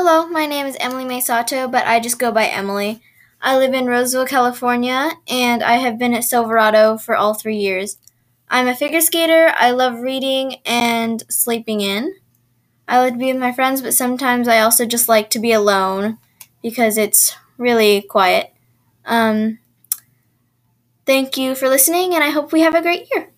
Hello, my name is Emily-Mae Sato, but I just go by Emily. I live in Roseville, California, and I have been at Silverado for all three years. I'm a figure skater. I love reading and sleeping in. I like to be with my friends, but sometimes I also just like to be alone because it's really quiet. Um, thank you for listening, and I hope we have a great year.